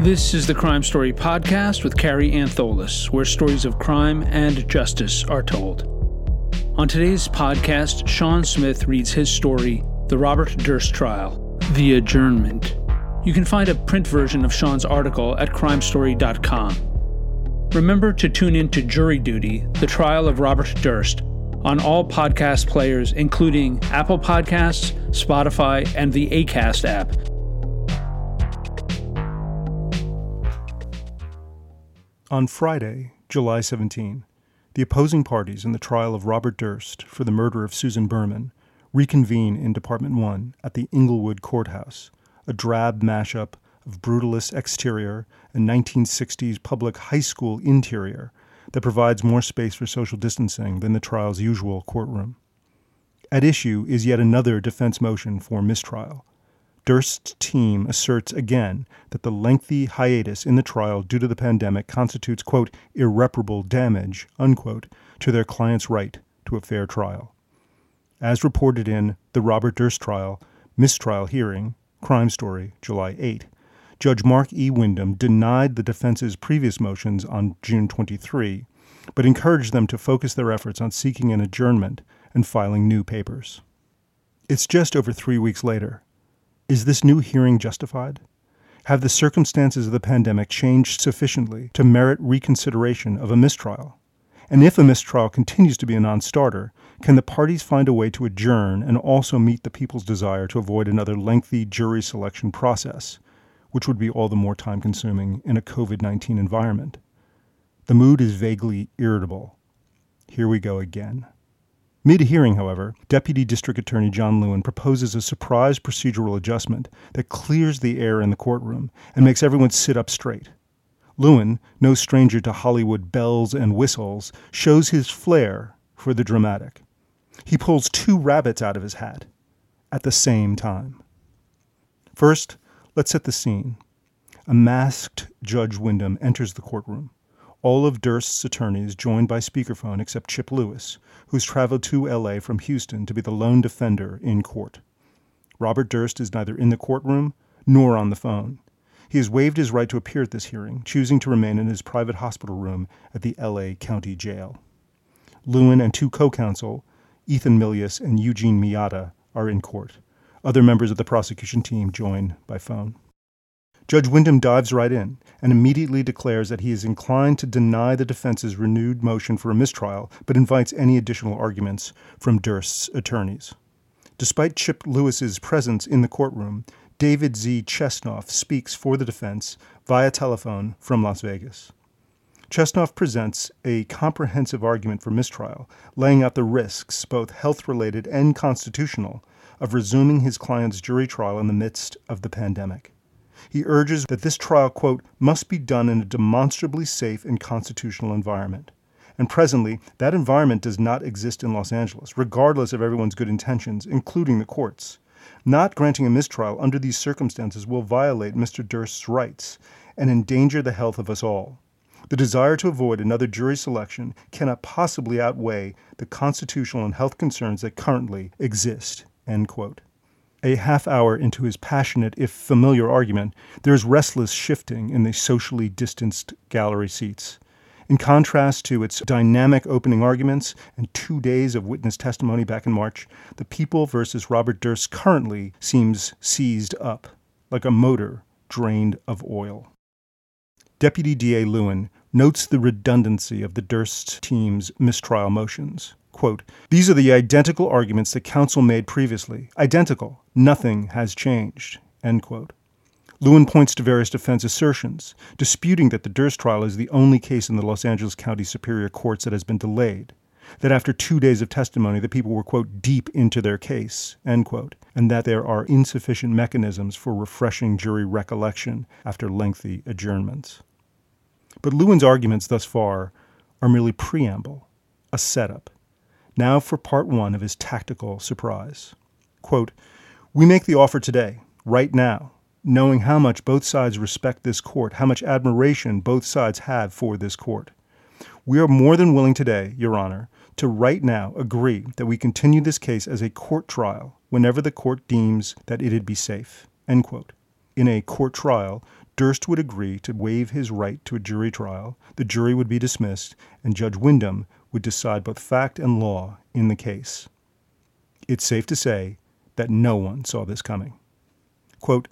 This is the Crime Story podcast with Kary Antholis, where stories of crime and justice are told. On today's podcast, Sean Smith reads his story, The Robert Durst Trial, The Adjournment. You can find a print version of Sean's article at crimestory.com. Remember to tune in to Jury Duty, The Trial of Robert Durst, on all podcast players, including Apple Podcasts, Spotify, and the ACAST app. On Friday, July 17, the opposing parties in the trial of Robert Durst for the murder of Susan Berman reconvene in Department 1 at the Inglewood Courthouse, a drab mashup of brutalist exterior and 1960s public high school interior that provides more space for social distancing than the trial's usual courtroom. At issue is yet another defense motion for mistrial, Durst's team asserts again that the lengthy hiatus in the trial due to the pandemic constitutes, quote, irreparable damage, unquote, to their client's right to a fair trial. As reported in the Robert Durst trial, mistrial hearing, Crime Story, July 8, Judge Mark E. Windham denied the defense's previous motions on June 23, but encouraged them to focus their efforts on seeking an adjournment and filing new papers. It's just over three weeks later, is this new hearing justified? Have the circumstances of the pandemic changed sufficiently to merit reconsideration of a mistrial? And if a mistrial continues to be a non starter, can the parties find a way to adjourn and also meet the people's desire to avoid another lengthy jury selection process, which would be all the more time consuming in a COVID 19 environment? The mood is vaguely irritable. Here we go again. Mid hearing, however, Deputy District Attorney John Lewin proposes a surprise procedural adjustment that clears the air in the courtroom and makes everyone sit up straight. Lewin, no stranger to Hollywood bells and whistles, shows his flair for the dramatic. He pulls two rabbits out of his hat at the same time. First, let's set the scene. A masked Judge Windham enters the courtroom all of Durst's attorneys joined by speakerphone except Chip Lewis, who's traveled to LA from Houston to be the lone defender in court. Robert Durst is neither in the courtroom nor on the phone. He has waived his right to appear at this hearing, choosing to remain in his private hospital room at the LA County Jail. Lewin and two co counsel, Ethan Milius and Eugene Miata, are in court. Other members of the prosecution team join by phone. Judge Windham dives right in and immediately declares that he is inclined to deny the defense's renewed motion for a mistrial, but invites any additional arguments from Durst's attorneys. Despite Chip Lewis's presence in the courtroom, David Z. Chesnoff speaks for the defense via telephone from Las Vegas. Chesnoff presents a comprehensive argument for mistrial, laying out the risks, both health related and constitutional, of resuming his client's jury trial in the midst of the pandemic. He urges that this trial, quote, must be done in a demonstrably safe and constitutional environment. And presently, that environment does not exist in Los Angeles, regardless of everyone's good intentions, including the courts. Not granting a mistrial under these circumstances will violate Mr. Durst's rights and endanger the health of us all. The desire to avoid another jury selection cannot possibly outweigh the constitutional and health concerns that currently exist. End quote. A half hour into his passionate, if familiar argument, there is restless shifting in the socially distanced gallery seats. In contrast to its dynamic opening arguments and two days of witness testimony back in March, the People versus Robert Durst currently seems seized up, like a motor drained of oil. Deputy DA Lewin notes the redundancy of the Durst team's mistrial motions. Quote, These are the identical arguments that counsel made previously. Identical. Nothing has changed. End quote. Lewin points to various defense assertions, disputing that the Durst trial is the only case in the Los Angeles County Superior Courts that has been delayed. that after two days of testimony, the people were, quote, deep into their case, end quote, and that there are insufficient mechanisms for refreshing jury recollection after lengthy adjournments. But Lewin's arguments thus far are merely preamble, a setup. Now for part one of his tactical surprise. Quote, We make the offer today, right now, knowing how much both sides respect this court, how much admiration both sides have for this court. We are more than willing today, Your Honor, to right now agree that we continue this case as a court trial whenever the court deems that it'd be safe. In a court trial, Durst would agree to waive his right to a jury trial, the jury would be dismissed, and Judge Windham would decide both fact and law in the case. It's safe to say that no one saw this coming. Quote,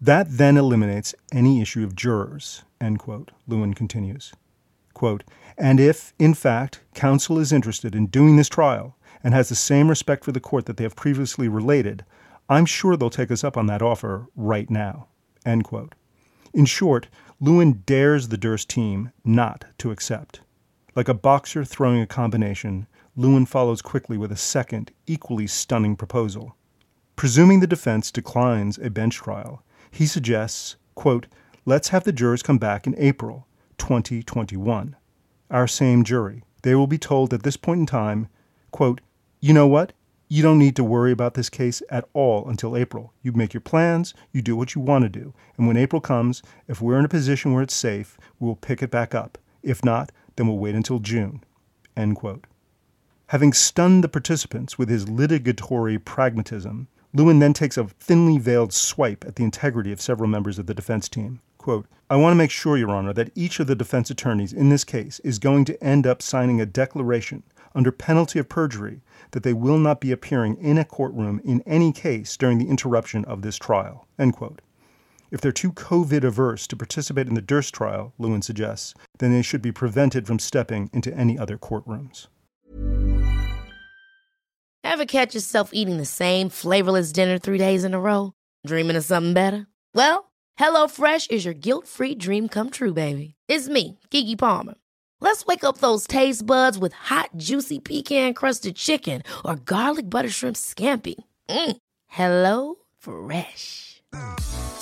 that then eliminates any issue of jurors, end quote, Lewin continues. Quote, and if, in fact, counsel is interested in doing this trial and has the same respect for the court that they have previously related, I'm sure they'll take us up on that offer right now. End quote. In short, Lewin dares the Durst team not to accept. Like a boxer throwing a combination, Lewin follows quickly with a second, equally stunning proposal. Presuming the defense declines a bench trial, he suggests, quote, let's have the jurors come back in April 2021. Our same jury. They will be told at this point in time, quote, you know what? You don't need to worry about this case at all until April. You make your plans, you do what you want to do. And when April comes, if we're in a position where it's safe, we'll pick it back up. If not, then we'll wait until June. End quote. Having stunned the participants with his litigatory pragmatism, Lewin then takes a thinly veiled swipe at the integrity of several members of the defense team. Quote, I want to make sure, Your Honor, that each of the defense attorneys in this case is going to end up signing a declaration under penalty of perjury that they will not be appearing in a courtroom in any case during the interruption of this trial. End quote. If they're too COVID averse to participate in the Durst trial, Lewin suggests, then they should be prevented from stepping into any other courtrooms. Ever catch yourself eating the same flavorless dinner three days in a row? Dreaming of something better? Well, HelloFresh is your guilt free dream come true, baby. It's me, Keke Palmer. Let's wake up those taste buds with hot, juicy pecan crusted chicken or garlic butter shrimp scampi. Mm. Hello Fresh.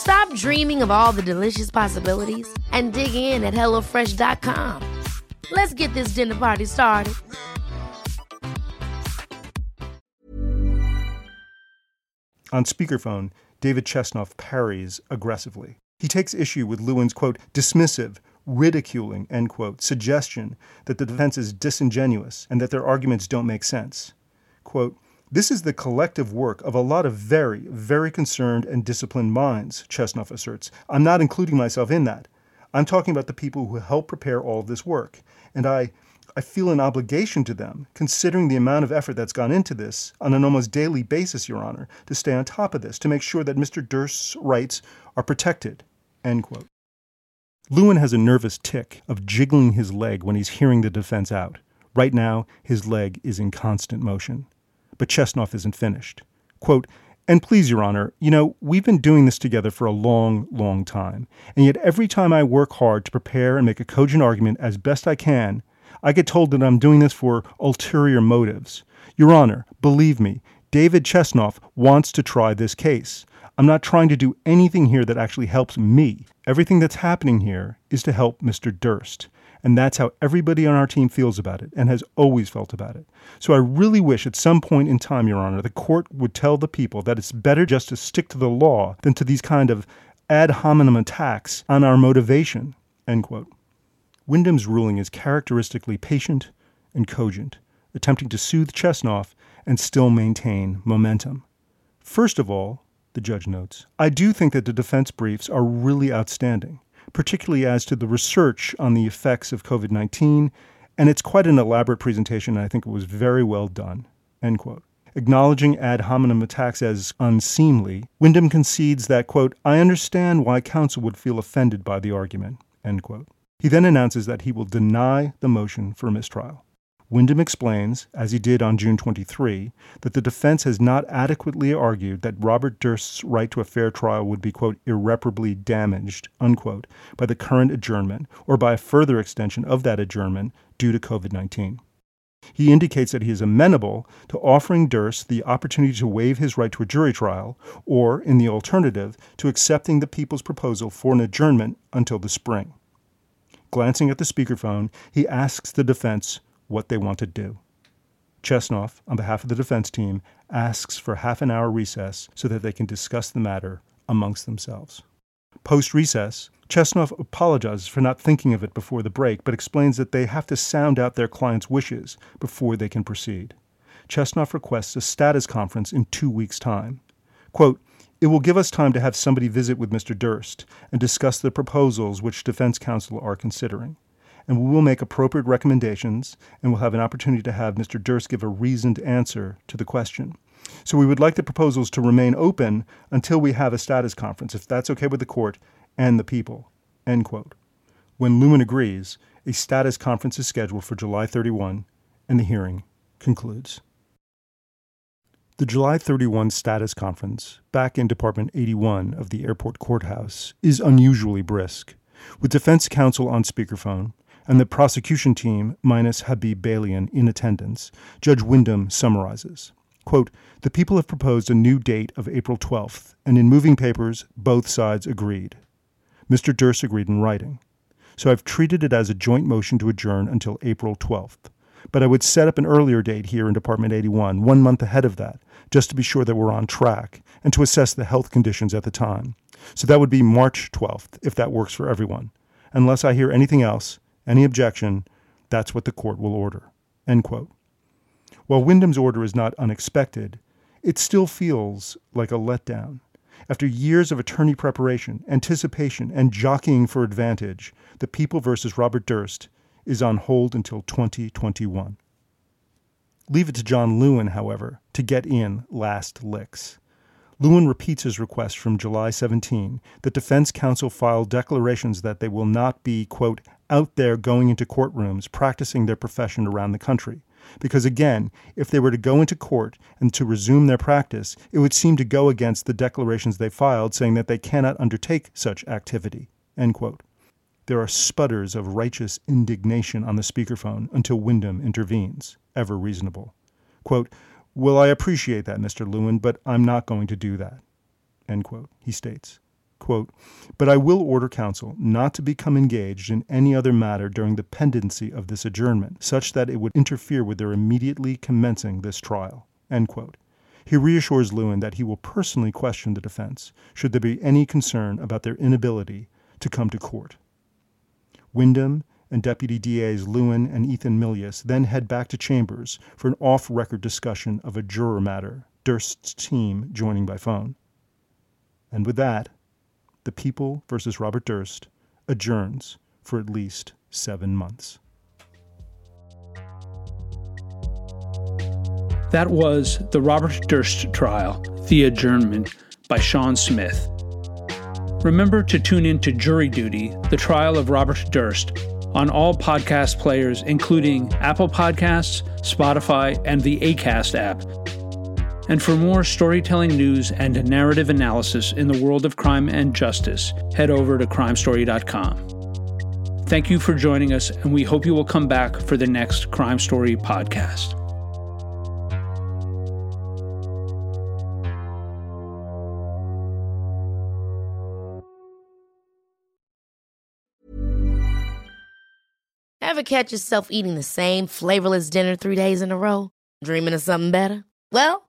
Stop dreaming of all the delicious possibilities and dig in at HelloFresh.com. Let's get this dinner party started. On speakerphone, David Chesnoff parries aggressively. He takes issue with Lewin's, quote, dismissive, ridiculing, end quote, suggestion that the defense is disingenuous and that their arguments don't make sense. Quote, this is the collective work of a lot of very, very concerned and disciplined minds, Chesnoff asserts. I'm not including myself in that. I'm talking about the people who help prepare all of this work. And I, I feel an obligation to them, considering the amount of effort that's gone into this on an almost daily basis, Your Honor, to stay on top of this, to make sure that Mr. Durst's rights are protected. End quote. Lewin has a nervous tick of jiggling his leg when he's hearing the defense out. Right now, his leg is in constant motion. But Chesnoff isn't finished. Quote, and please, Your Honor, you know, we've been doing this together for a long, long time. And yet, every time I work hard to prepare and make a cogent argument as best I can, I get told that I'm doing this for ulterior motives. Your Honor, believe me, David Chesnoff wants to try this case. I'm not trying to do anything here that actually helps me. Everything that's happening here is to help Mr. Durst. And that's how everybody on our team feels about it and has always felt about it. So I really wish at some point in time, Your Honor, the court would tell the people that it's better just to stick to the law than to these kind of ad hominem attacks on our motivation. End quote. Windham's ruling is characteristically patient and cogent, attempting to soothe Chesnoff and still maintain momentum. First of all, the judge notes, I do think that the defense briefs are really outstanding, particularly as to the research on the effects of COVID 19, and it's quite an elaborate presentation, and I think it was very well done. End quote. Acknowledging ad hominem attacks as unseemly, Windham concedes that, quote, I understand why counsel would feel offended by the argument, end quote. He then announces that he will deny the motion for mistrial. Windham explains, as he did on June 23, that the defense has not adequately argued that Robert Durst's right to a fair trial would be, quote, irreparably damaged, unquote, by the current adjournment or by a further extension of that adjournment due to COVID 19. He indicates that he is amenable to offering Durst the opportunity to waive his right to a jury trial, or, in the alternative, to accepting the people's proposal for an adjournment until the spring. Glancing at the speakerphone, he asks the defense what they want to do. Chesnoff, on behalf of the defense team, asks for half an hour recess so that they can discuss the matter amongst themselves. Post recess, Chesnoff apologizes for not thinking of it before the break, but explains that they have to sound out their client's wishes before they can proceed. Chesnoff requests a status conference in two weeks' time. Quote, it will give us time to have somebody visit with Mr. Durst and discuss the proposals which defense counsel are considering. And we will make appropriate recommendations and we'll have an opportunity to have Mr. Durst give a reasoned answer to the question. So we would like the proposals to remain open until we have a status conference, if that's okay with the court and the people. End quote. When Lewin agrees, a status conference is scheduled for July 31, and the hearing concludes. The July 31 status conference, back in Department 81 of the airport courthouse, is unusually brisk, with defense counsel on speakerphone and the prosecution team, minus Habib Balian, in attendance. Judge Windham summarizes. Quote, the people have proposed a new date of April 12th, and in moving papers, both sides agreed. Mr. Durst agreed in writing. So I've treated it as a joint motion to adjourn until April 12th. But I would set up an earlier date here in Department 81, one month ahead of that, just to be sure that we're on track and to assess the health conditions at the time. So that would be March 12th, if that works for everyone. Unless I hear anything else, any objection, that's what the court will order. End quote. While Windham's order is not unexpected, it still feels like a letdown. After years of attorney preparation, anticipation, and jockeying for advantage, the People versus Robert Durst is on hold until 2021. Leave it to John Lewin, however, to get in last licks. Lewin repeats his request from July 17 that defense counsel file declarations that they will not be, quote, out there going into courtrooms practicing their profession around the country. Because again, if they were to go into court and to resume their practice, it would seem to go against the declarations they filed saying that they cannot undertake such activity. There are sputters of righteous indignation on the speakerphone until Windham intervenes, ever reasonable. Quote, Well, I appreciate that, Mr. Lewin, but I'm not going to do that. He states. Quote, but I will order counsel not to become engaged in any other matter during the pendency of this adjournment, such that it would interfere with their immediately commencing this trial. End quote. He reassures Lewin that he will personally question the defense should there be any concern about their inability to come to court. Windham and Deputy DAs Lewin and Ethan Milius then head back to chambers for an off record discussion of a juror matter, Durst's team joining by phone. And with that, the People versus Robert Durst adjourns for at least seven months. That was the Robert Durst trial, The Adjournment by Sean Smith. Remember to tune in to Jury Duty, the trial of Robert Durst, on all podcast players, including Apple Podcasts, Spotify, and the ACAST app and for more storytelling news and narrative analysis in the world of crime and justice, head over to crimestory.com. Thank you for joining us, and we hope you will come back for the next Crime Story podcast. Ever catch yourself eating the same flavorless dinner three days in a row? Dreaming of something better? Well,